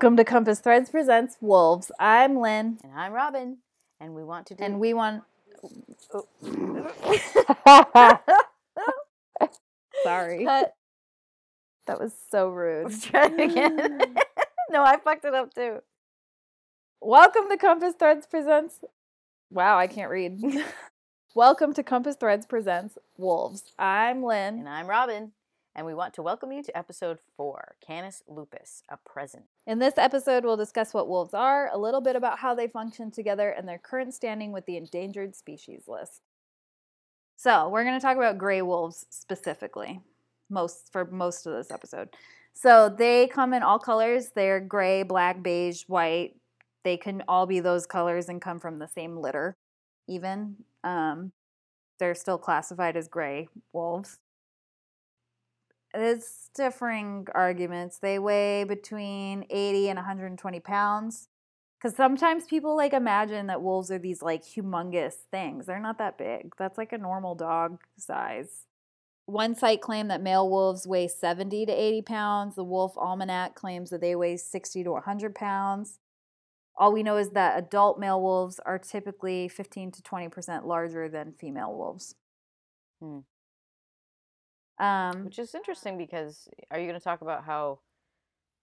Welcome to Compass Threads Presents Wolves. I'm Lynne, And I'm Robyn, and we want to do. and we want. Sorry, Cut. that was so rude. Let's try it again. no, I fucked it up too. Welcome to Compass Threads Presents. Wow, I can't read. Welcome to Compass Threads Presents Wolves. I'm Lynne. And I'm Robyn, and we want to welcome you to episode four Canis lupus, a present. In this episode, we'll discuss what wolves are, a little bit about how they function together, and their current standing with the endangered species list. So, we're going to talk about gray wolves specifically, most for most of this episode. So, they come in all colors. They're gray, black, beige, white. They can all be those colors and come from the same litter, even. Um, they're still classified as gray wolves. It's differing arguments. They weigh between 80 and 120 pounds. Because sometimes people like imagine that wolves are these like humongous things. They're not that big. That's like a normal dog size. One site claimed that male wolves weigh 70 to 80 pounds. The Wolf Almanac claims that they weigh 60 to 100 pounds. All we know is that adult male wolves are typically 15 to 20% larger than female wolves. Hmm. Um, Which is interesting because are you going to talk about how,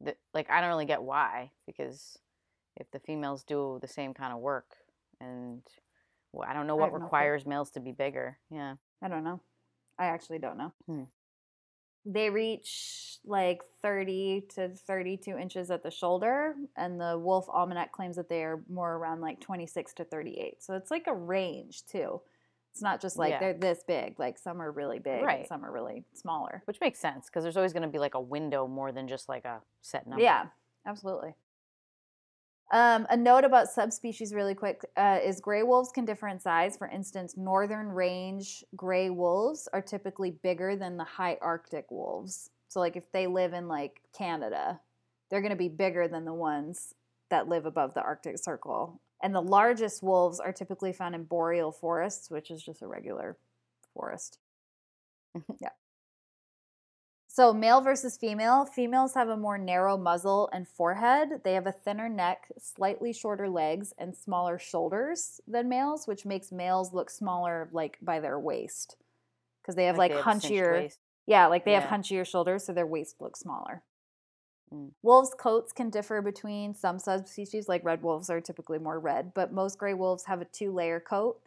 the, like, I don't really get why, because if the females do the same kind of work, and well, I don't know what requires males to be bigger. Yeah. I don't know. I actually don't know. Hmm. They reach like 30 to 32 inches at the shoulder, and the Wolf Almanac claims that they are more around like 26 to 38. So it's like a range too. It's not just like Yeah. they're this big. Like some are really big, and Right. some are really smaller. Which makes sense because there's always going to be like a window more than just like a set number. Yeah, absolutely. Um, a note about subspecies, really quick, uh, is gray wolves can differ in size. For instance, northern range gray wolves are typically bigger than the high Arctic wolves. So, like if they live in like Canada, they're going to be bigger than the ones that live above the Arctic Circle. And the largest wolves are typically found in boreal forests, which is just a regular forest. yeah. So, male versus female. Females have a more narrow muzzle and forehead. They have a thinner neck, slightly shorter legs, and smaller shoulders than males, which makes males look smaller, like by their waist, because they have like, they have hunchier. Yeah, like they have hunchier shoulders, so their waist looks smaller. Mm. Wolves' coats can differ between some subspecies, like red wolves are typically more red, but most gray wolves have a two layer coat.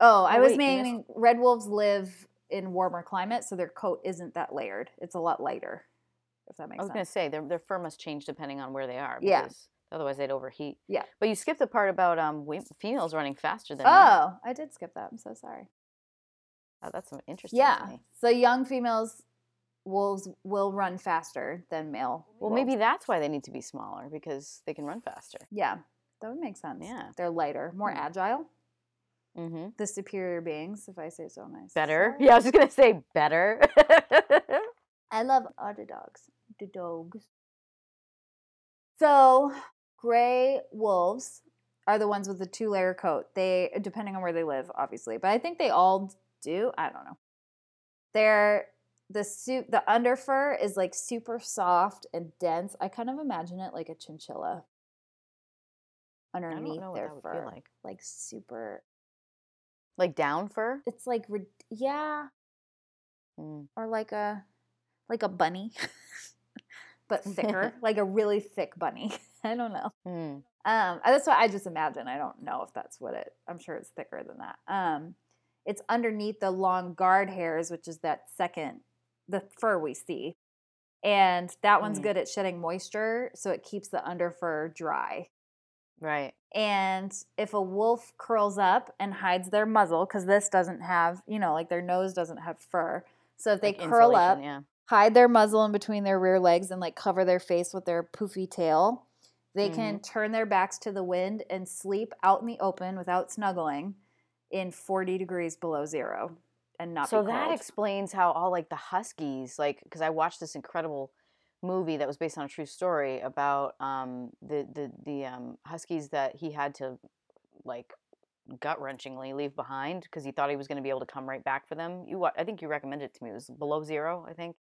Oh, I Oh, was wait, meaning red wolves live in warmer climates, so their coat isn't that layered. It's a lot lighter, if that makes sense. I was going to say their their fur must change depending on where they are. Yeah. Otherwise they'd overheat. Yeah. But you skipped the part about um females running faster than. Oh, I did skip that. I'm so sorry. Oh, that's interesting. to Yeah. me. So young females wolves will run faster than male. Well, wolves. maybe that's why they need to be smaller because they can run faster. Yeah, that would make sense. Yeah. They're lighter, more Hmm. agile. Mm-hmm. The superior beings, if I say so myself. Better. Yeah, I was just gonna say better. I love other dogs. The dogs. So, gray wolves are the ones with the two layer coat. They, depending on where they live, obviously, but I think they all do. I don't know. They're the suit. The under fur is like super soft and dense. I kind of imagine it like a chinchilla underneath their fur, like. like super. Like down fur. It's like yeah, Mm. or like a like a bunny but thicker like a really thick bunny i don't know Mm. um that's what i just imagine i don't know if that's what it i'm sure it's thicker than that um it's underneath the long guard hairs which is that second the fur we see and that one's Mm. good at shedding moisture so it keeps the under fur dry Right. and if a wolf curls up and hides their muzzle because this doesn't have you know like their nose doesn't have fur so if they Like curl up Yeah. hide their muzzle in between their rear legs and like cover their face with their poofy tail. They can Mm-hmm. turn their backs to the wind and sleep out in the open without snuggling in 40 degrees below zero and not so that explains how all like the huskies like because i watched this incredible movie that was based on a true story about um the the the um huskies that he had to like gut wrenchingly leave behind because he thought he was going to be able to come right back for them you i think you recommended it to me it was below zero i think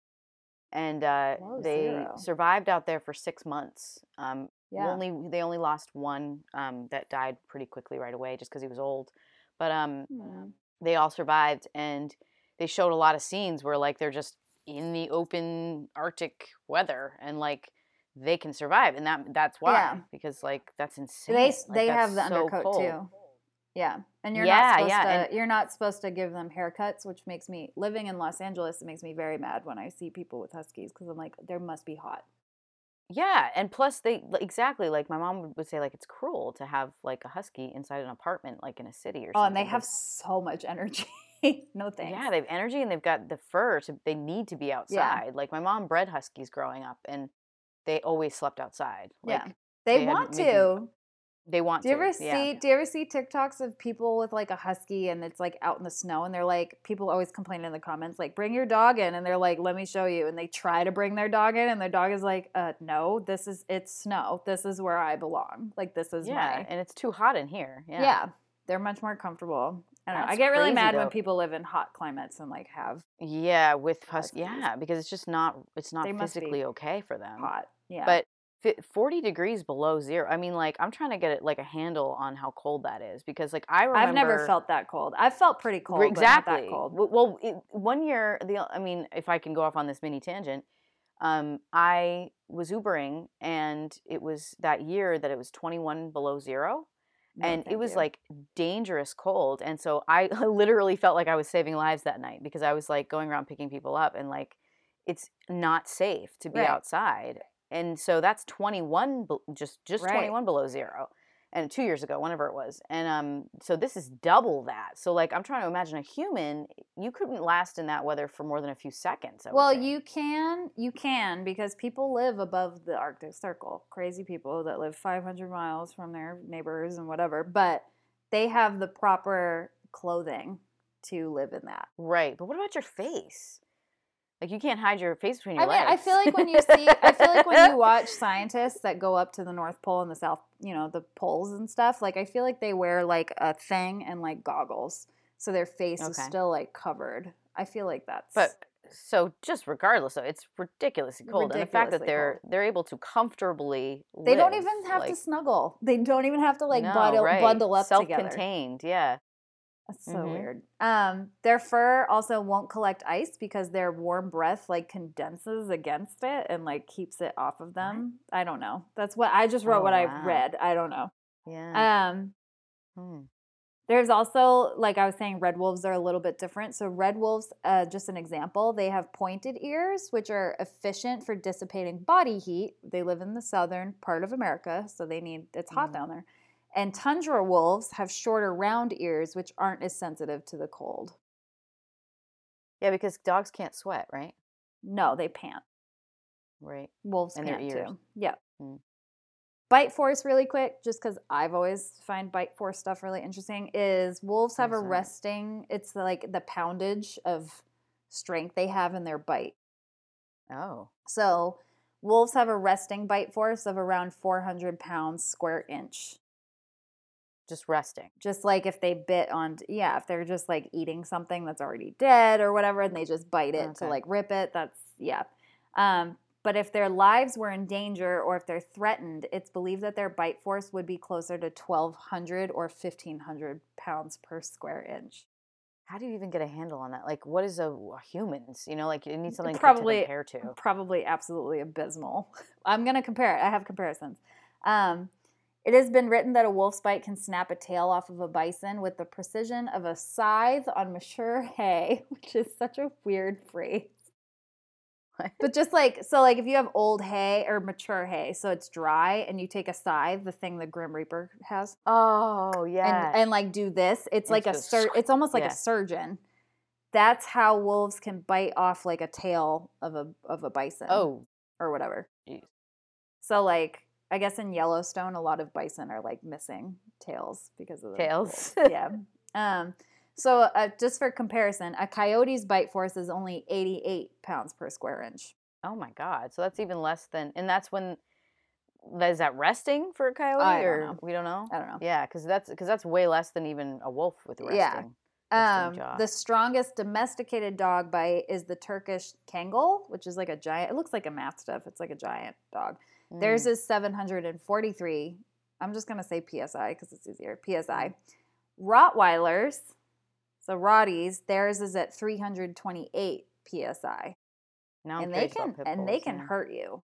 and uh, they zero. survived out there for six months. Um, Yeah. Only they only lost one um, that died pretty quickly right away, just because he was old. But um, Hmm. They all survived, and they showed a lot of scenes where like they're just in the open Arctic weather, and like they can survive, and that that's why Yeah. because like that's insane. They Like, they have the so undercoat cold. too. Yeah, and you're Yeah, not supposed yeah, to. and- you're not supposed to give them haircuts, which makes me living in Los Angeles. It makes me very mad when I see people with huskies because I'm like, there must be hot. Yeah, and plus they exactly like my mom would- would say like it's cruel to have like a husky inside an apartment like in a city or Oh, something. and they have so much energy. no thanks. yeah, they have energy and they've got the fur to they need to be outside. Like my mom bred huskies growing up and they always slept outside. Like yeah, they, they want to. They want Do you to. ever see? yeah. Do you ever see TikToks of people with like a husky and it's like out in the snow and they're like, people always complain in the comments like, bring your dog in, and they're like, let me show you, and they try to bring their dog in, and their dog is like, uh, no, this is it's snow, this is where I belong, like this is Yeah, my and it's too hot in here. Yeah. yeah. They're much more comfortable. I don't know. I get really mad when people live in hot climates and like have Yeah, with hus- Huskies. yeah, because it's just not it's not be physically okay for them. hot. Yeah. But 40 degrees below zero. I mean, like I'm trying to get it like a handle on how cold that is because like I remember I've never felt that cold. I've felt pretty cold, Re- but not exactly. that cold. Well, it, one year, the I mean, if I can go off on this mini tangent, um, I was Ubering, and it was that year that it was 21 below zero, No, and it was you. like dangerous cold, and so I literally felt like I was saving lives that night because I was like going around picking people up, and like it's not safe to be Right. outside, and so that's 21, just just Right. 21 below zero and two years ago, whenever it was. And um, so this is double that. So like, I'm trying to imagine a human. You couldn't last in that weather for more than a few seconds. Well, think. you can, you can, because people live above the Arctic Circle. Crazy people that live 500 miles from their neighbors and whatever, but they have the proper clothing to live in that. right. But what about your face? Like you can't hide your face between I your mean, legs. I feel like when you see, I feel like when you watch scientists that go up to the North Pole and the South, you know, the poles and stuff, like I feel like they wear like a thing and like goggles, so their face is still like covered. I feel like that's. But so just regardless, of it's ridiculously cold, and the fact that they're they're able to comfortably they don't even have like, to snuggle. They don't even have to like no, bundle, right. bundle up together. self-contained. Yeah. That's so Mhm. weird. Um, their fur also won't collect ice because their warm breath like condenses against it and like keeps it off of them. I don't know. That's what I just wrote. Oh, what I read. I don't know. Yeah. Um, Hmm. there's also like I was saying, red wolves are a little bit different. So red wolves, uh, just an example, they have pointed ears, which are efficient for dissipating body heat. They live in the southern part of America, so they need it's hot Mhm. down there. And tundra wolves have shorter round ears, which aren't as sensitive to the cold. Yeah, because dogs can't sweat, right? No, they pant. Right. Wolves And their ears. too. Yeah. Mm. Bite force, really quick, just because I've always find bite force stuff really interesting. Is wolves have a resting? It's like the poundage of strength they have in their bite. Oh. So wolves have a resting bite force of around 400 pounds square inch. Just resting. Just like if they bit on, yeah, if they're just like eating something that's already dead or whatever, and they just bite it to like rip it, that's yeah. Um, but if their lives were in danger or if they're threatened, it's believed that their bite force would be closer to 1,200 or 1,500 pounds per square inch. How do you even get a handle on that? Like, what is a, a human's? You know, like it needs something Probably- to compare to. Probably absolutely abysmal. I'm going to compare it. I have comparisons. Um, it has been written that a wolf's bite can snap a tail off of a bison with the precision of a scythe on mature hay, which is such a weird phrase. What? But just like so, like if you have old hay or mature hay, so it's dry, and you take a scythe, the thing the Grim Reaper has, Oh yeah. and and like do this, it's And like a sur- It's almost like yeah. a surgeon. That's how wolves can bite off like a tail of a of a bison oh, or whatever. Jeez. So like I guess in Yellowstone a lot of bison are like missing tails because of the Tails. yeah. Um so uh, just for comparison, a coyote's bite force is only 88 pounds per square inch. oh my God. So that's even less than, and that's when. Is that resting for a coyote, I don't or know. we don't know? I don't know. Yeah, because that's because that's way less than even a wolf with resting. Yeah. Um, the strongest domesticated dog bite is the Turkish Kangal, which is like a giant. It looks like a mastiff. It's like a giant dog. Theirs Mm. is 743. I'm just going to say PSI because it's easier. PSI. Rottweilers, so Rotties, theirs is at 328 PSI. Now and they can and they can yeah. hurt you.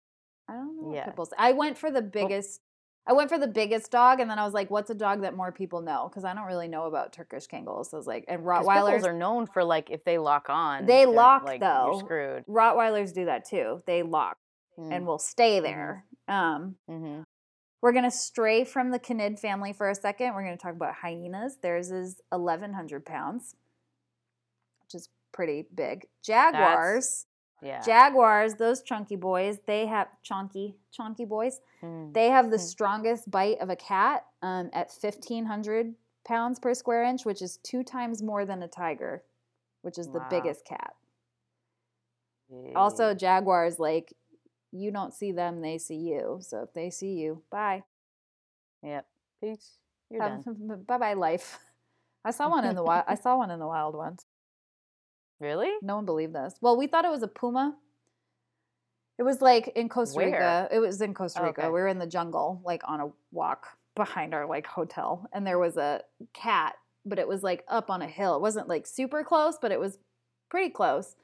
I don't know what Yeah. pit bulls. I went for the biggest I went for the biggest dog and then I was like, what's a dog that more people know? Because I don't really know about Turkish Kangals. So I was like, and Rottweilers are known for like if they lock on, They lock, like, though. You're screwed. Rottweilers do that too. They lock Mm. and will stay there. Um, hmm We're going to stray from the canid family for a second. We're going to talk about hyenas. Theirs is 1,100 pounds, which is pretty big. Jaguars, Yeah. jaguars, those chunky boys, they have chunky, chunky boys. Mm. They have the Hmm. strongest bite of a cat um, at 1,500 pounds per square inch, which is two times more than a tiger, which is the biggest cat. Also, jaguars, like, you don't see them, they see you. So if they see you, bye. Yep. Peace. You're done. bye bye life. I saw one in the wild. I saw one in the wild once. Really? No one believed this. Well, we thought it was a puma. It was like in Costa Where? Rica. It was in Costa Oh, Rica. okay. We were in the jungle, like on a walk behind our like hotel, and there was a cat, but it was like up on a hill. It wasn't like super close, but it was pretty close.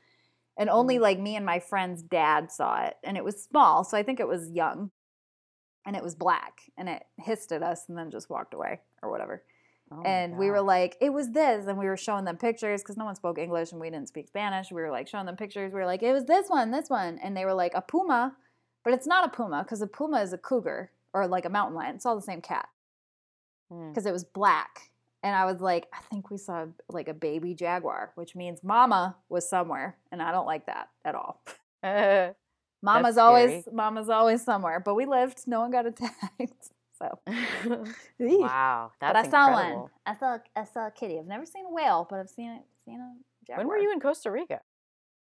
And only Mm. like me and my friend's dad saw it, and it was small, so I think it was young, and it was black, and it hissed at us, and then just walked away or whatever Oh and we were like, it was this, and we were showing them pictures because no one spoke English and we didn't speak Spanish. We were like showing them pictures. We were like, it was this one, this one, and they were like a puma, but it's not a puma because a puma is a cougar or like a mountain lion. It's all the same cat Mm. because it was black. And I was like, I think we saw like a baby jaguar, which means mama was somewhere, and I don't like that at all. Mama's always mama's always somewhere, but we lived. No one got attacked. So wow, that's but I saw incredible. one. I saw I saw a kitty. I've never seen a whale, but I've seen it. Seen a jaguar. When were you in Costa Rica?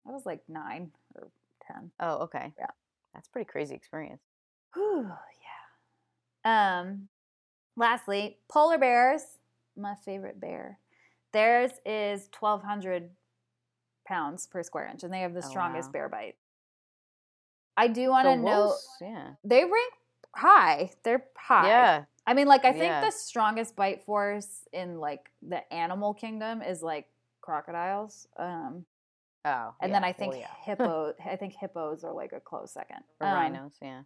I was like nine or ten. Oh, okay. Yeah. That's a pretty crazy experience. Whew, yeah. Um. Lastly, polar bears. My favorite bear. Theirs is twelve hundred pounds per square inch, and they have the Oh, strongest wow. bear bite. I do want to note wolves- yeah. they rank high. They're high. Yeah. I mean, like I think Yeah. the strongest bite force in like the animal kingdom is like crocodiles. Um, Oh. and yeah. then I think Well, yeah. hippo. I think hippos are like a close second. Um, rhinos. Yeah.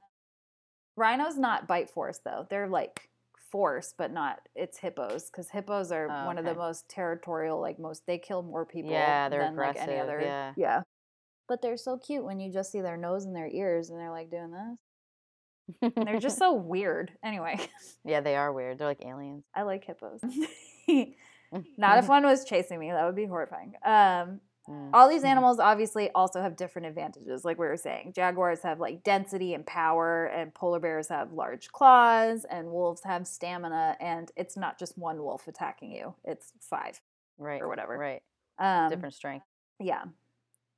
Rhinos not bite force though. They're like force, but not. It's hippos because hippos are Oh, one of the most territorial. Like most, they kill more people. Yeah, they're than like any aggressive, other. yeah. yeah. But they're so cute when you just see their nose and their ears, and they're like doing this. And they're just so weird. Anyway. yeah, they are weird. They're like aliens. I like hippos. Not if one was chasing me, that would be horrifying. Um, Mm. all these Mhm. animals obviously also have different advantages, like we were saying. Jaguars have like density and power, and polar bears have large claws, and wolves have stamina. And it's not just one wolf attacking you; it's five right or whatever. Right. Um, Different strength. yeah.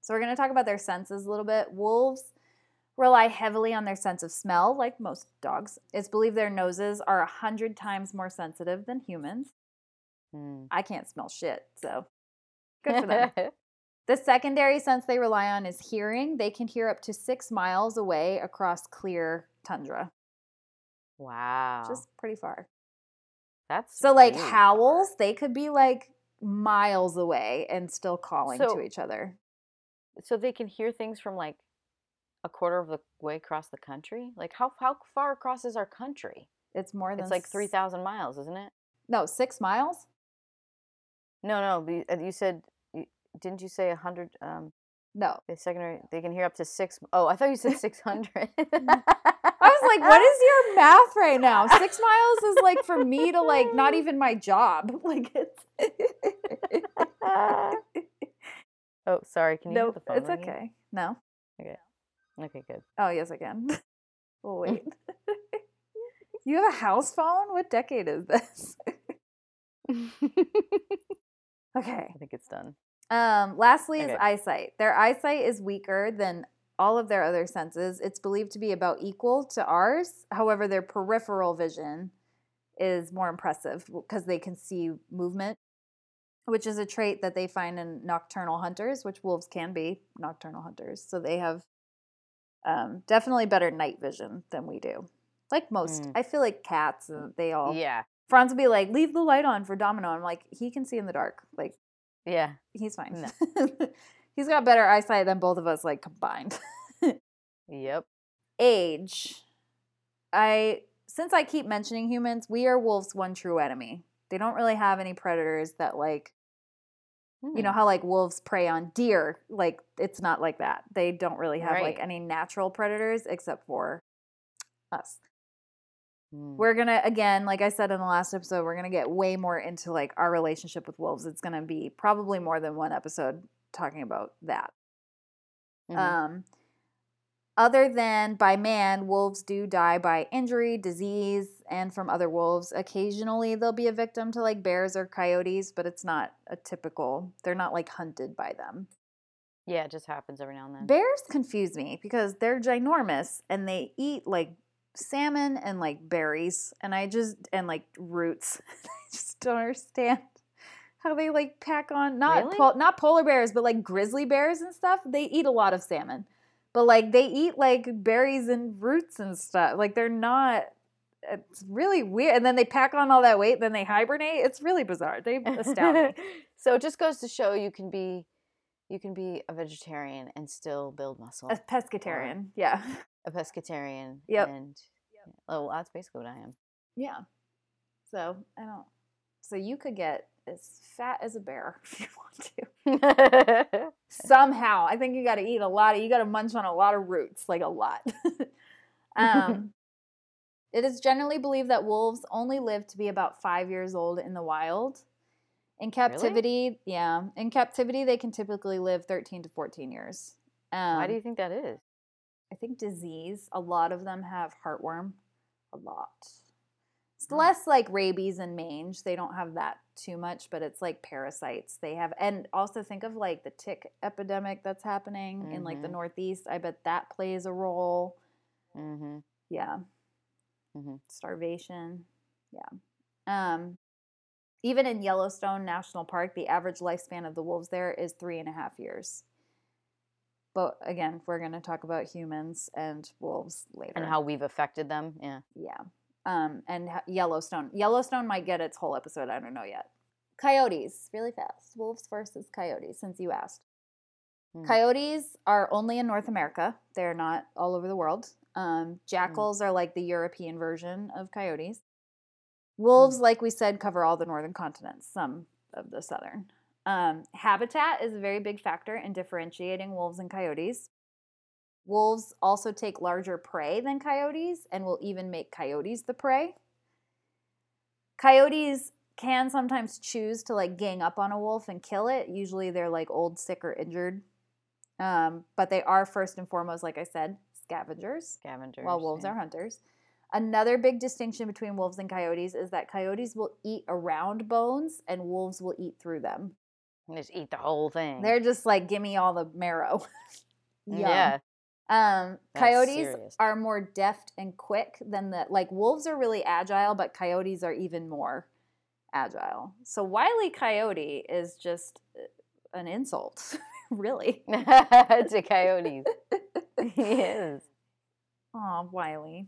So we're going to talk about their senses a little bit. Wolves rely heavily on their sense of smell, like most dogs. It's believed their noses are a hundred times more sensitive than humans. Mm. I can't smell shit, so good for them. the secondary sense they rely on is hearing. They can hear up to six miles away across clear tundra, wow. Just pretty far. That's So, like really howls, far. they could be like miles away and still calling So- to each other. So they can hear things from like a quarter of the way across the country. Like how how far across is our country? It's more than It's like three thousand miles, isn't it? No, six miles. No, no. You, uh, said you, didn't you say a hundred? Um, No, the secondary they can hear up to six. Oh, I thought you said six hundred. I was like, what is your math right now? Six miles is like for me to like not even my job. Like it's oh, sorry. Can you no, the phone it's ringing? okay. No. Okay, Okay, good. Oh yes, I can. Oh wait. you have a house phone? What decade is this? Okay. I think it's done. Um, lastly is eyesight. Their eyesight is weaker than all of their other senses. It's believed to be about equal to ours. However, their peripheral vision is more impressive because they can see movement. which is a trait that they find in nocturnal hunters, which wolves can be nocturnal hunters. So they have um, definitely better night vision than we do. Like most, Mm. I feel like cats, uh, they all. Yeah. Franz would be like, "Leave the light on for Domino." I'm like, he can see in the dark. Like Yeah. he's fine. he's got better eyesight than both of us, like combined. Yep. Age. I since I keep mentioning humans, we are wolves' one true enemy. They don't really have any predators that like you know Hmm. how like wolves prey on deer like it's not like that they don't really have like any natural predators except for us Hmm. we're gonna again like i said in the last episode we're gonna get way more into like our relationship with wolves it's gonna be probably more than one episode talking about that Mhm. um other than by man wolves do die by injury disease and from other wolves occasionally they'll be a victim to like bears or coyotes but it's not a typical they're not like hunted by them yeah, it just happens every now and then. Bears confuse me because they're ginormous and they eat like salmon and like berries and I just and like roots. I just don't understand how they like pack on not Really? pol- not polar bears but like grizzly bears and stuff. They eat a lot of salmon. But like they eat like berries and roots and stuff. Like they're not it's really weird. And then they pack on all that weight, then they hibernate. It's really bizarre. They astound me. so it just goes to show you can be you can be a vegetarian and still build muscle. A pescatarian. Yeah. A pescatarian. Yep. And oh, well, that's basically what I am. Yeah. So I don't. So you could get as fat as a bear if you want to. Somehow, I think you got to eat a lot of. You got to munch on a lot of roots, like a lot. um, it is generally believed that wolves only live to be about five years old in the wild. In captivity, yeah, in captivity they can typically live thirteen to fourteen years. Um, Why do you think that is? I think disease. A lot of them have heartworm. A lot. It's Oh. less like rabies and mange. They don't have that too much, but it's like parasites. They have, and also think of like the tick epidemic that's happening in like the Mhm. Northeast. I bet that plays a role. Mm-hmm. Yeah. Mhm. Starvation. Yeah. Um, even in Yellowstone National Park, the average lifespan of the wolves there is three and a half years. But again, we're going to talk about humans and wolves later. And how we've affected them. Yeah. Yeah. Um, and Yellowstone. Yellowstone might get its whole episode. I don't know yet. Coyotes, really fast. Wolves versus coyotes, since you asked. Hmm. Coyotes are only in North America. They're not all over the world. Um, jackals are like the European version of coyotes. Wolves, like we said, cover all the northern continents, some of the southern. Um, habitat is a very big factor in differentiating wolves and coyotes. Wolves also take larger prey than coyotes and will even make coyotes the prey. Coyotes can sometimes choose to like gang up on a wolf and kill it. Usually they're like old, sick, or injured. Um, but they are first and foremost, like I said, scavengers, Scavengers. while wolves yeah. are hunters. Another big distinction between wolves and coyotes is that coyotes will eat around bones and wolves will eat through them. And Just eat the whole thing. They're just like, give me all the marrow. Yeah. Um, coyotes serious. are more deft and quick than the like wolves are really agile, but coyotes are even more agile. So Wiley Coyote is just uh, an insult, really. to coyotes. he is. Oh, Wiley.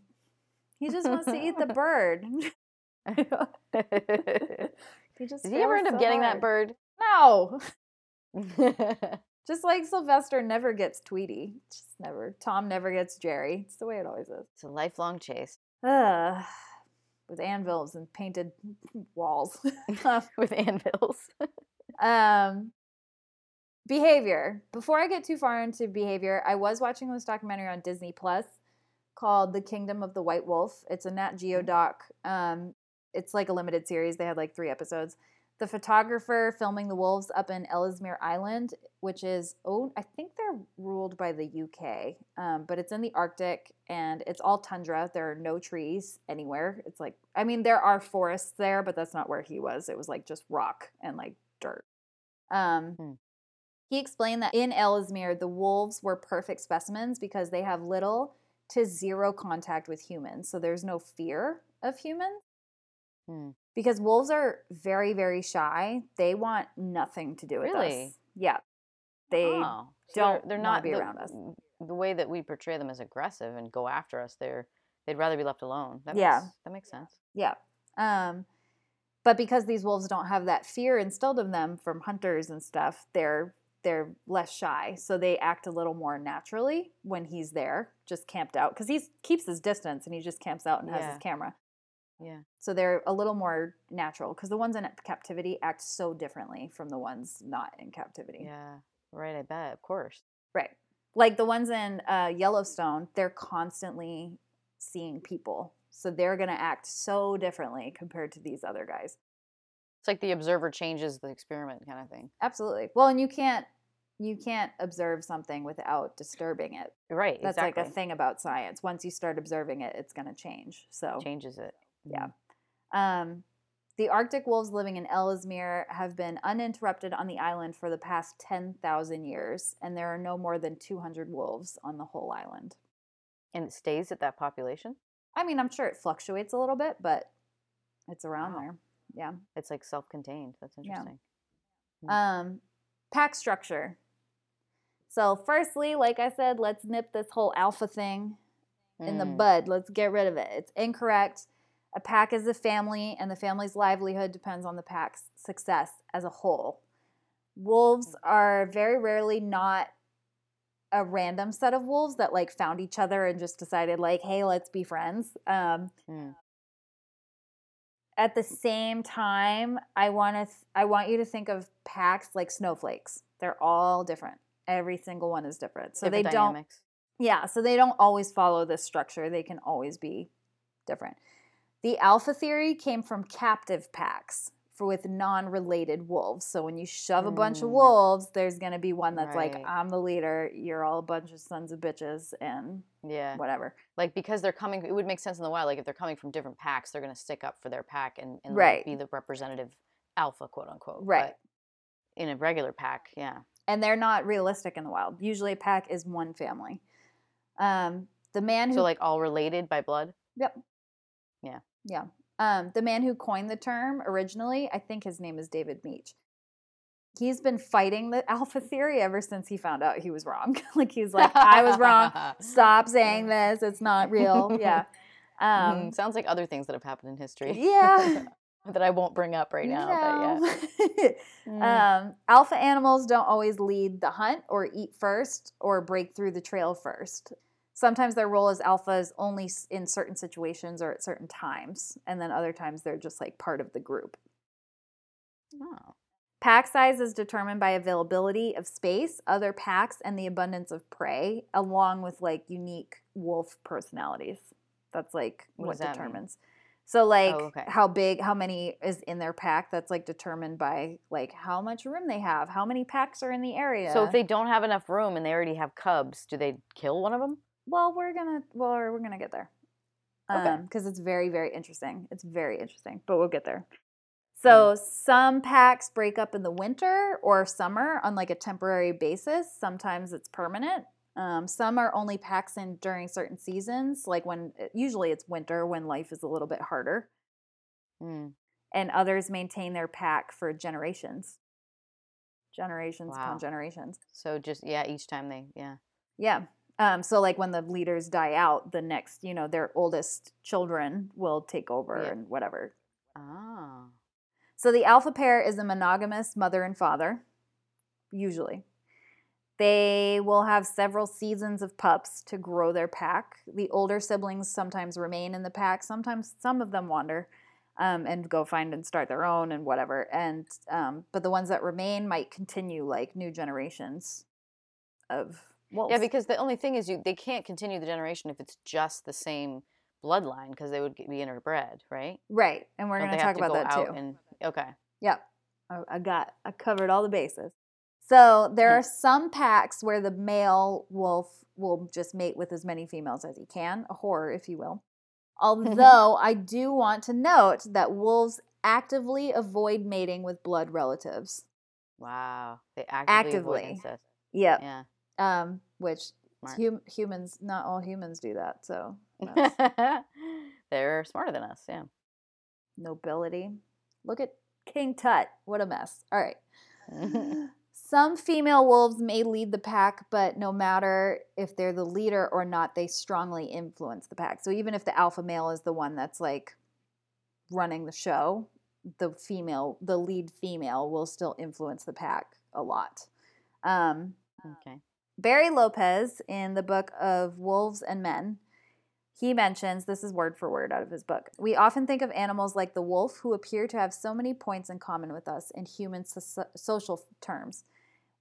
He just wants to eat the bird. he just Did he ever end up so getting hard. that bird? No. Just like Sylvester never gets Tweety. Just never. Tom never gets Jerry. It's the way it always is. it's a lifelong chase Ugh. With anvils and painted walls. with anvils. um, behavior. Before I get too far into behavior, I was watching this documentary on Disney Plus called The Kingdom of the White Wolf. It's a Nat Geo doc. Um, it's like a limited series. They had like three episodes. The photographer filming the wolves up in Ellesmere Island, which is oh, I think they're ruled by the UK, um, but it's in the Arctic and it's all tundra. There are no trees anywhere. It's like I mean there are forests there, but that's not where he was. It was like just rock and like dirt. Um, Hmm. He explained that in Ellesmere, the wolves were perfect specimens because they have little to zero contact with humans. So there's no fear of humans. Hmm. Because wolves are very very shy. They want nothing to do with Really? us. Yeah, they oh, so don't they're, they're not be the, around us. The way that we portray them as aggressive and go after us, they're they'd rather be left alone. That Yeah. makes, that makes sense. Yeah. Um, but because these wolves don't have that fear instilled in them from hunters and stuff, they're they're less shy, so they act a little more naturally when he's there, just camped out, because he keeps his distance and he just camps out and has his camera. Yeah. So they're a little more natural because the ones in captivity act so differently from the ones not in captivity. Yeah. Right. I bet. Of course. Right. Like the ones in uh, Yellowstone, they're constantly seeing people. So they're going to act so differently compared to these other guys. It's like the observer changes the experiment kind of thing. Absolutely. Well, and you can't you can't observe something without disturbing it. Right. That's exactly. like a thing about science. Once you start observing it, it's going to change. So, Changes it. Yeah. Mhm. um, the Arctic wolves living in Ellesmere have been uninterrupted on the island for the past 10,000 years, and there are no more than 200 wolves on the whole island. And it stays at that population. I mean, I'm sure it fluctuates a little bit, but it's around Wow. there. Yeah. It's like self-contained. That's Yeah. interesting. Mm. Um, pack structure. So, firstly, like I said, let's nip this whole alpha thing in the Mm. bud. Let's get rid of it. It's incorrect. A pack is a family, and the family's livelihood depends on the pack's success as a whole. Wolves are very rarely not a random set of wolves that like found each other and just decided like, hey, let's be friends. Um, Mm. at the same time, I want to th- I want you to think of packs like snowflakes. They're all different. Every single one is different. So Different they don't yeah, so they don't always follow this structure. They can always be different. The alpha theory came from captive packs for with non-related wolves. So when you shove a bunch of Mm. wolves, there's going to be one that's Right. like I'm the leader, you're all a bunch of sons of bitches and Yeah. whatever. Like because they're coming, it would make sense in the wild. Like if they're coming from different packs, they're going to stick up for their pack and, and like, be the representative alpha, quote unquote. Right. But in a regular pack, yeah. And they're not realistic in the wild. Usually a pack is one family. Um, the man who So like all related by blood. Yep. Yeah. Um, the man who coined the term originally, I think his name is David Mech. He's been fighting the alpha theory ever since he found out he was wrong. like he's like, I was wrong. Stop saying this. It's not real. Yeah. Um, Mhm. Sounds like other things that have happened in history. yeah. that I won't bring up right now. But yeah. Mm. um, alpha animals don't always lead the hunt or eat first or break through the trail first. Sometimes their role as alpha is only in certain situations or at certain times, and then other times they're just like part of the group. Oh. Pack size is determined by availability of space, other packs, and the abundance of prey, along with like unique wolf personalities. That's like What what, that mean? determines. So like Oh, okay. how big, how many is in their pack? That's like determined by like how much room they have, how many packs are in the area. So if they don't have enough room and they already have cubs, do they kill one of them? Well, we're gonna well we're gonna get there. Okay. Um, because it's very very interesting. It's very interesting, but we'll get there. Hmm. So some packs break up in the winter or summer on like a temporary basis. Sometimes it's permanent. Um, some are only packs in during certain seasons, like when usually it's winter when life is a little bit harder, Mm. and others maintain their pack for generations, generations Wow. upon generations. So just yeah, each time they yeah. Yeah. Um, so like when the leaders die out, the next, you know, their oldest children will take over Yeah. and whatever. Oh. So the alpha pair is a monogamous mother and father, usually. They will have several seasons of pups to grow their pack. The older siblings sometimes remain in the pack. Sometimes some of them wander um, and go find and start their own and whatever. And um, but the ones that remain might continue like new generations of wolves. Yeah, because the only thing is you they can't continue the generation if it's just the same bloodline because they would be interbred, right? right, and we're going to talk about that too. And, okay. Yep. I, got I covered all the bases. So there Hmm. are some packs where the male wolf will just mate with as many females as he can, a whore, if you will. Although I do want to note that wolves actively avoid mating with blood relatives. Wow. They actively, avoid Actively. incest. Yep. Yeah. Um, which hum- humans, not all humans do that. So They're smarter than us, yeah. nobility. Look at King Tut. What a mess. All right. Some female wolves may lead the pack, but no matter if they're the leader or not, they strongly influence the pack. So even if the alpha male is the one that's like running the show, the female, the lead female, will still influence the pack a lot. Um, okay. Barry Lopez in the book of Wolves and Men he mentions this is word for word out of his book. We often think of animals like the wolf, who appear to have so many points in common with us in human so- social terms.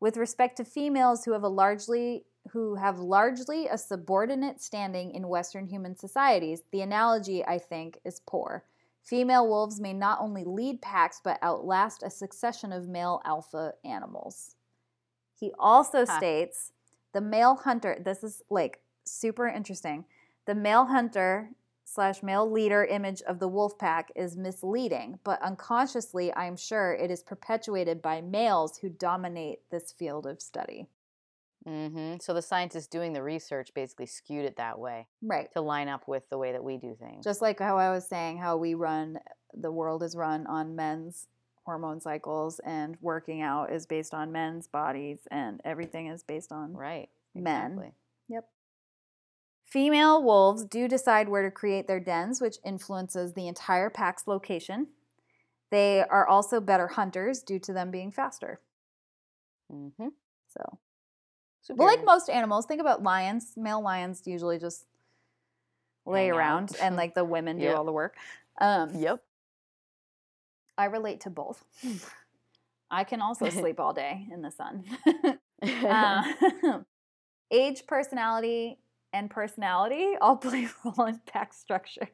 With respect to females who have a largely who have largely a subordinate standing in Western human societies, the analogy, I think, is poor. Female wolves may not only lead packs but outlast a succession of male alpha animals. He also huh. states the male hunter, this is like super interesting. The male hunter slash male leader image of the wolf pack is misleading, but unconsciously, I'm sure it is perpetuated by males who dominate this field of study. Mm-hmm. So the scientists doing the research basically skewed it that way, right, to line up with the way that we do things. Just like how I was saying, how we run, the world is run on men's hormone cycles, and working out is based on men's bodies, and everything is based on right men. Exactly. Yep. Female wolves do decide where to create their dens, which influences the entire pack's location. They are also better hunters due to them being faster. Mm-hmm. So, well, like most animals, think about lions. Male lions usually just lay Hang around, and like the women do yep. all the work. Um, yep. I relate to both. I can also sleep all day in the sun. uh, age, personality, and personality all play a role in pack structure.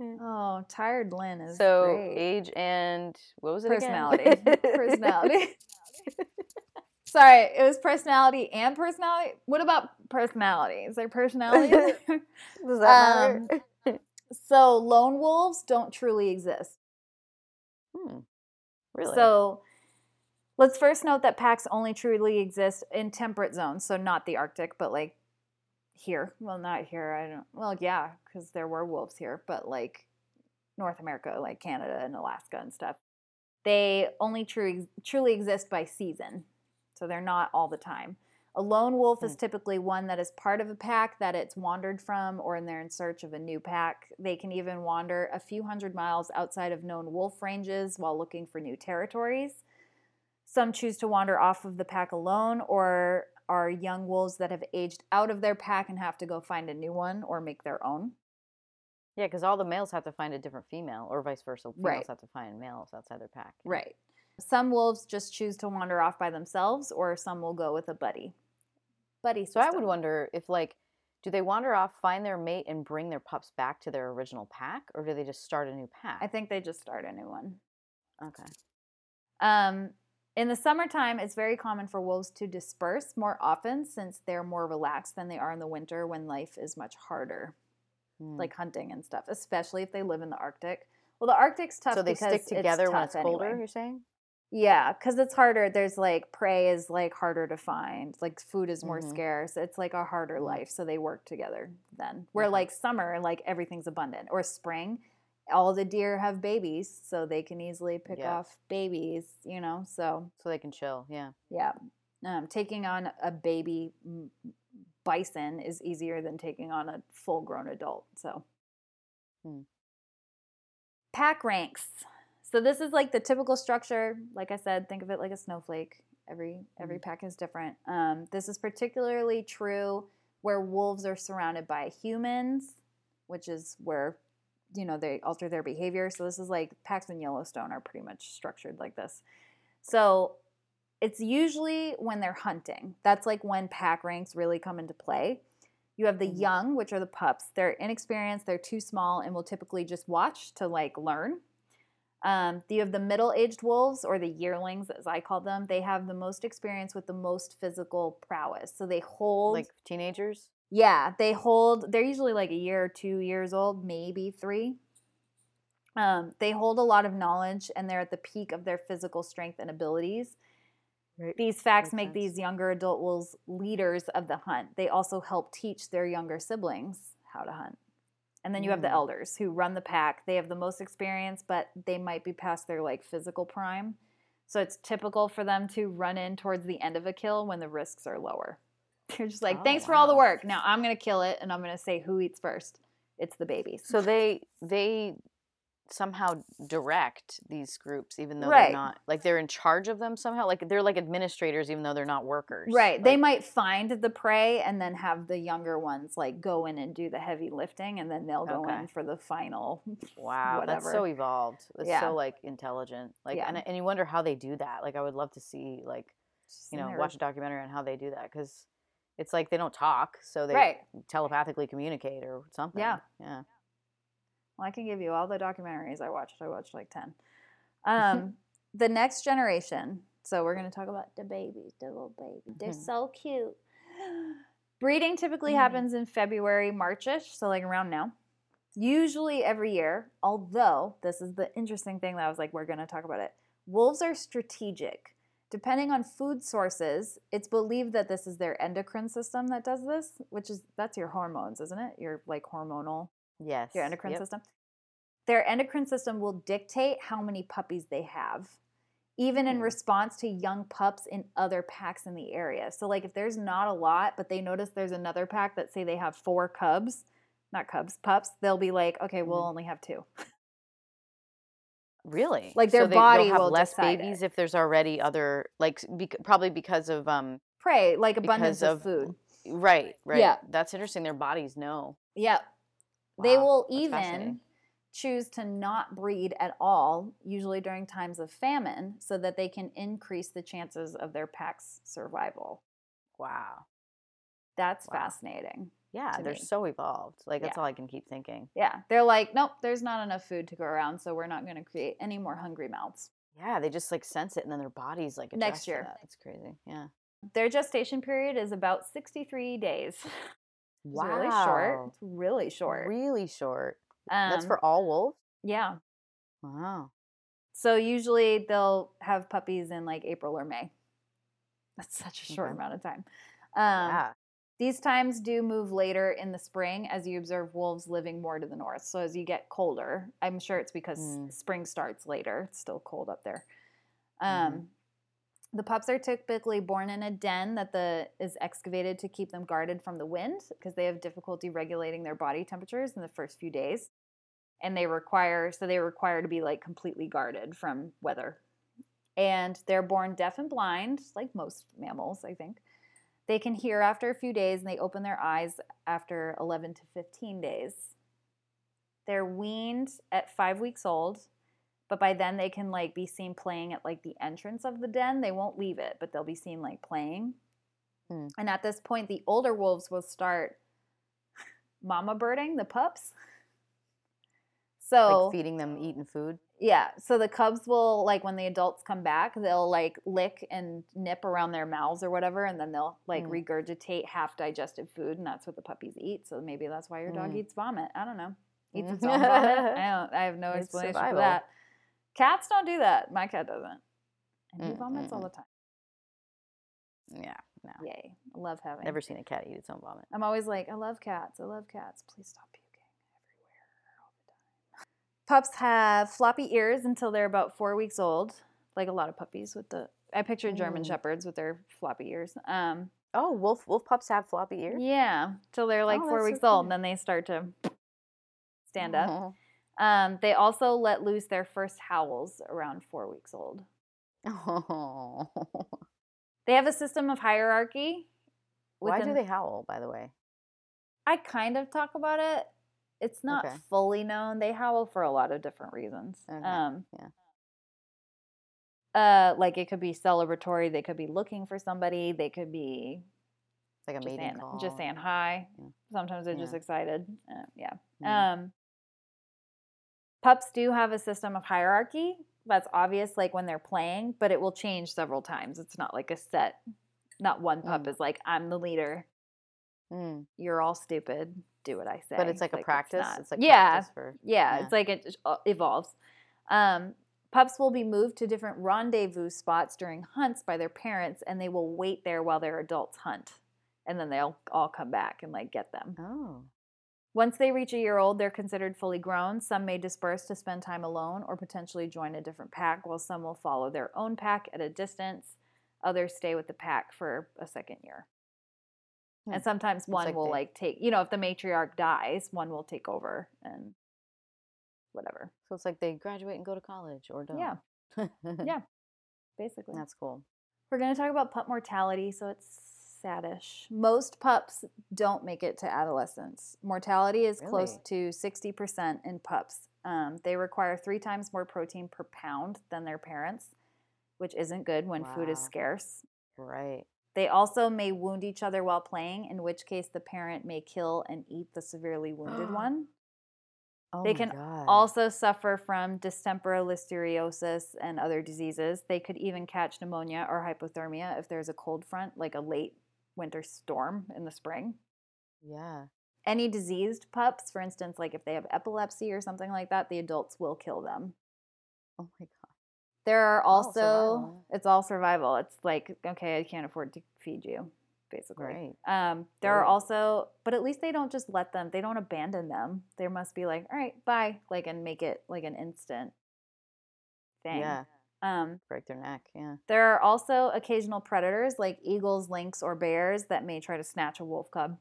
oh, tired Lynne is so great. age and what was it? Personality. personality. Sorry, it was personality and personality. What about personality? Is there personality? Does that um, matter? So lone wolves don't truly exist. Hmm. Really? So Let's first note that packs only truly exist in temperate zones, so not the Arctic, but like here. Well, not here. I don't. Well, yeah, because there were wolves here, but like North America, like Canada and Alaska and stuff. They only true, truly exist by season, so they're not all the time. A lone wolf mm. is typically one that is part of a pack that it's wandered from or in they're in search of a new pack. They can even wander a few hundred miles outside of known wolf ranges while looking for new territories. Some choose to wander off of the pack alone or are young wolves that have aged out of their pack and have to go find a new one or make their own. Yeah, because all the males have to find a different female, or vice versa. Females right. have to find males outside their pack. Right. Some wolves just choose to wander off by themselves, or some will go with a buddy. Buddy. System. So I would wonder if, like, do they wander off, find their mate, and bring their pups back to their original pack, or do they just start a new pack? I think they just start a new one. Okay. Um, in the summertime, it's very common for wolves to disperse more often since they're more relaxed than they are in the winter when life is much harder, mm. like hunting and stuff, especially if they live in the Arctic. Well, the Arctic's tough. So they stick together it's when it's colder. Anyway. You're saying? Yeah, because it's harder. There's like prey is like harder to find. Like food is more mm-hmm. scarce. It's like a harder mm-hmm. life, so they work together. Then where like summer, like everything's abundant, or spring, all the deer have babies, so they can easily pick yeah. off babies, you know, so so they can chill, yeah. Yeah. Um, taking on a baby bison is easier than taking on a full-grown adult, so hmm. pack ranks. So this is like the typical structure. Like I said, think of it like a snowflake. Every every mm pack is different. Um, this is particularly true where wolves are surrounded by humans, which is where you know they alter their behavior so this is like packs in yellowstone are pretty much structured like this so it's usually when they're hunting that's like when pack ranks really come into play you have the mm-hmm. young which are the pups they're inexperienced they're too small and will typically just watch to like learn um, you have the middle-aged wolves or the yearlings as i call them they have the most experience with the most physical prowess so they hold like teenagers yeah, they hold, they're usually like a year or two years old, maybe three. Um, they hold a lot of knowledge and they're at the peak of their physical strength and abilities. Right. These facts Makes make sense. these younger adult wolves leaders of the hunt. They also help teach their younger siblings how to hunt. And then you have the Mm. elders who run the pack. They have the most experience, but they might be past their like physical prime. So it's typical for them to run in towards the end of a kill when the risks are lower. They're just like, Oh, thanks for all the work. Now I'm gonna kill it and I'm gonna say who eats first. It's the babies. So they they somehow direct these groups, even though Right. they're not like they're in charge of them somehow. Like they're like administrators, even though they're not workers. Right. they might find the prey and then have the younger ones like go in and do the heavy lifting and then they'll go Okay. in for the final. Wow, that's so evolved. It's Yeah. so like intelligent. Like, Yeah. and, and you wonder how they do that. Like, I would love to see like Just you know watch a documentary on how they do that because it's like they don't talk, so they Right. telepathically communicate or something. Yeah. yeah. Well, I can give you all the documentaries I watched. I watched like 10. Um, the next generation. So we're going to talk about the babies, the little babies. They're Mhm. so cute. Breeding typically Mm. happens in February, Marchish, so like around now. Usually every year, although this is the interesting thing that I was like, we're going to talk about it. Wolves are strategic. Depending on food sources, it's believed that this is their endocrine system that does this, which is that's your hormones, isn't it? Your like hormonal Yes. your endocrine Yep. system. Their endocrine system will dictate how many puppies they have, even in Hmm. response to young pups in other packs in the area. So, like, if there's not a lot, but they notice there's another pack that say they have four cubs, not cubs, pups, they'll be like, okay, we'll Mhm. only have two. Really? Like, their so they, body have will less babies it. if there's already other like bec- probably because of um Prey, like abundance of, of food. right right Yeah. that's interesting their bodies know Yeah. They will that's even choose to not breed at all, usually during times of famine, so that they can increase the chances of their pack's survival. wow That's Wow. fascinating. yeah they're me. so evolved like that's Yeah. all i can keep thinking Yeah. They're like, nope, there's not enough food to go around, so we're not going to create any more hungry mouths. yeah they just like sense it and then their bodies like Next adjust year. that. it's crazy yeah Their gestation period is about 63 days. It's wow really short. It's really short. really short Um, that's for all wolves Yeah. wow So usually they'll have puppies in like April or May. That's such a short Okay. amount of time. Um, yeah These times do move later in the spring as you observe wolves living more to the north. So as you get colder, I'm sure it's because Mm. spring starts later. It's still cold up there. Um, Mhm. The pups are typically born in a den that the is excavated to keep them guarded from the wind because they have difficulty regulating their body temperatures in the first few days, and they require so they require to be like completely guarded from weather. And they're born deaf and blind, like most mammals, I think. They can hear after a few days and they open their eyes after 11 to 15 days. They're weaned at five weeks old, but by then they can like be seen playing at like the entrance of the den. They won't leave it, but they'll be seen like playing. Hmm. And at this point, the older wolves will start mama birding the pups. So like feeding them eating food yeah, so the cubs will like when the adults come back, they'll like lick and nip around their mouths or whatever, and then they'll like Mm. regurgitate half digested food, and that's what the puppies eat. So maybe that's why your dog Mm. eats vomit. I don't know. Eats its own vomit. I don't. I have no It's explanation survival. for that. Cats don't do that. My cat doesn't, and he vomits all the time. yeah no Yay! I love having. never seen a cat eat its own vomit I'm always like, I love cats. I love cats. Please stop puking everywhere all the time. Pups have floppy ears until they're about four weeks old, like a lot of puppies with the. I picture German Mm. shepherds with their floppy ears. Um, oh wolf wolf pups have floppy ears yeah, till they're like Oh, four that's so weeks old, and then they start to stand up. Um, they also let loose their first howls around four weeks old. Oh. They have a system of hierarchy. Why do they howl, by the way? I kind of talk about it. It's not Okay. fully known. They howl for a lot of different reasons. Okay, Um, yeah. Uh, like it could be celebratory. They could be looking for somebody. They could be Like a just mating saying, call. just saying hi. Yeah. Sometimes they're just excited. Uh, yeah. Mm. Um, pups do have a system of hierarchy. That's obvious, like when they're playing, but it will change several times. It's not like a set. Not one pup Mm. is like, I'm the leader. Mm. You're all stupid. Do what I say. But it's like a practice. not. It's, like yeah, practice for yeah, Yeah. it's like it uh, evolves. Um, pups will be moved to different rendezvous spots during hunts by their parents, and they will wait there while their adults hunt, and then they'll all come back and like get them. Oh. Once they reach a year old, they're considered fully grown. Some may disperse to spend time alone or potentially join a different pack, while some will follow their own pack at a distance. Others stay with the pack for a second year. Hmm. And sometimes one like will they- like take, you know, if the matriarch dies, one will take over and whatever. So it's like they graduate and go to college or don't. Yeah, yeah, basically. That's cool. We're going to talk about pup mortality, so it's saddish. Most pups don't make it to adolescence. Mortality is close to 60% in pups. Um, they require three times more protein per pound than their parents, which isn't good when food is scarce. Right. They also may wound each other while playing, in which case the parent may kill and eat the severely wounded one. Oh They can. Also suffer from distemper, listeriosis, and other diseases. They could even catch pneumonia or hypothermia if there's a cold front, like a late winter storm in the spring. Yeah. Any diseased pups, for instance, like if they have epilepsy or something like that, the adults will kill them. Oh my God. There are also, survival. it's all survival. It's like, okay, I can't afford to feed you, basically. Right. Um, there are also, but at least they don't just let them, they don't abandon them. There must be like, all right, bye, like, and make it like an instant thing. Yeah. Um, Break their neck. Yeah. there are also occasional predators like eagles, lynx, or bears that may try to snatch a wolf cub.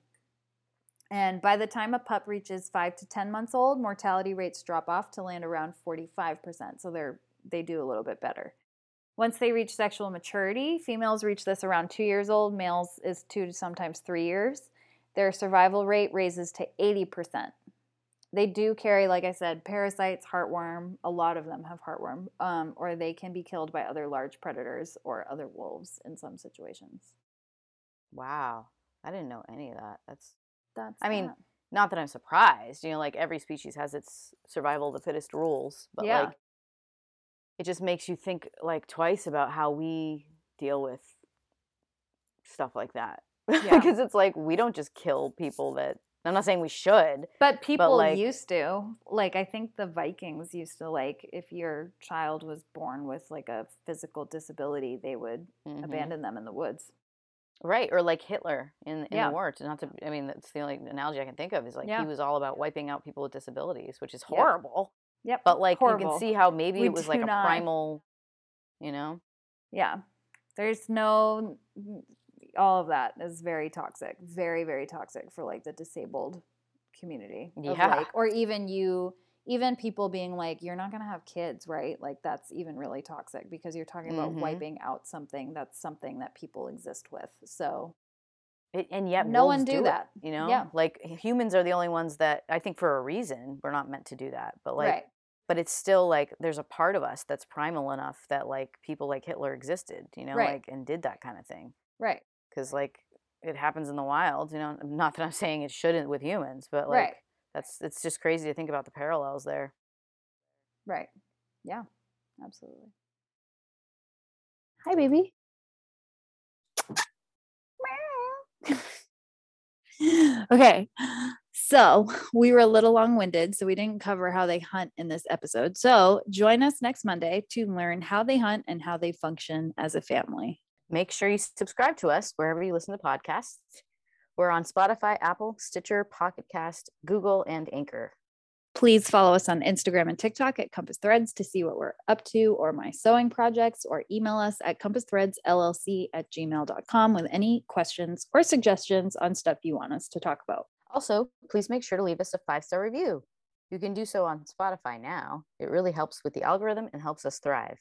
And by the time a pup reaches five to 10 months old, mortality rates drop off to land around 45%. So they're, they do a little bit better. Once they reach sexual maturity, females reach this around two years old, males is two to sometimes three years. Their survival rate raises to 80%. They do carry, like I said, parasites, heartworm. A lot of them have heartworm, um, or they can be killed by other large predators or other wolves in some situations. Wow. I didn't know any of that. That's That's I mean, not that I'm surprised. You know, like every species has its survival of the fittest rules, but Yeah. like it just makes you think like twice about how we deal with stuff like that. Yeah. Because it's like we don't just kill people that I'm not saying we should. But people like- used to. Like I think the Vikings used to like if your child was born with like a physical disability, they would Mhm. abandon them in the woods. Right, or like Hitler in in Yeah. the war. To not to, I mean, that's the only analogy I can think of is like Yeah. he was all about wiping out people with disabilities, which is horrible. Yep. But like you can see how maybe We it was like a not- primal, you know. Yeah. There's no all of that is very toxic. Very, very toxic for like the disabled community. of, Yeah. like, or even you even people being like, you're not gonna have kids, right? Like that's even really toxic because you're talking about Mhm. wiping out something that's something that people exist with. So It, and yet No one do it, that. you know. Yeah. like humans are the only ones that I think for a reason we're not meant to do that. But like, right. but it's still like there's a part of us that's primal enough that like people like Hitler existed, you know, Right. like and did that kind of thing. Right. Because like it happens in the wild, you know. Not that I'm saying it shouldn't with humans, but like Right. that's it's just crazy to think about the parallels there. Right. Yeah. Absolutely. Hi, baby. okay. So we were a little long winded, so we didn't cover how they hunt in this episode. So join us next Monday to learn how they hunt and how they function as a family. Make sure you subscribe to us wherever you listen to podcasts. We're on Spotify, Apple, Stitcher, Pocket Cast, Google, and Anchor. Please follow us on Instagram and TikTok at Compass Threads to see what we're up to or my sewing projects, or email us at compassthreadsllc at gmail.com with any questions or suggestions on stuff you want us to talk about. Also, please make sure to leave us a five star review. You can do so on Spotify now. It really helps with the algorithm and helps us thrive.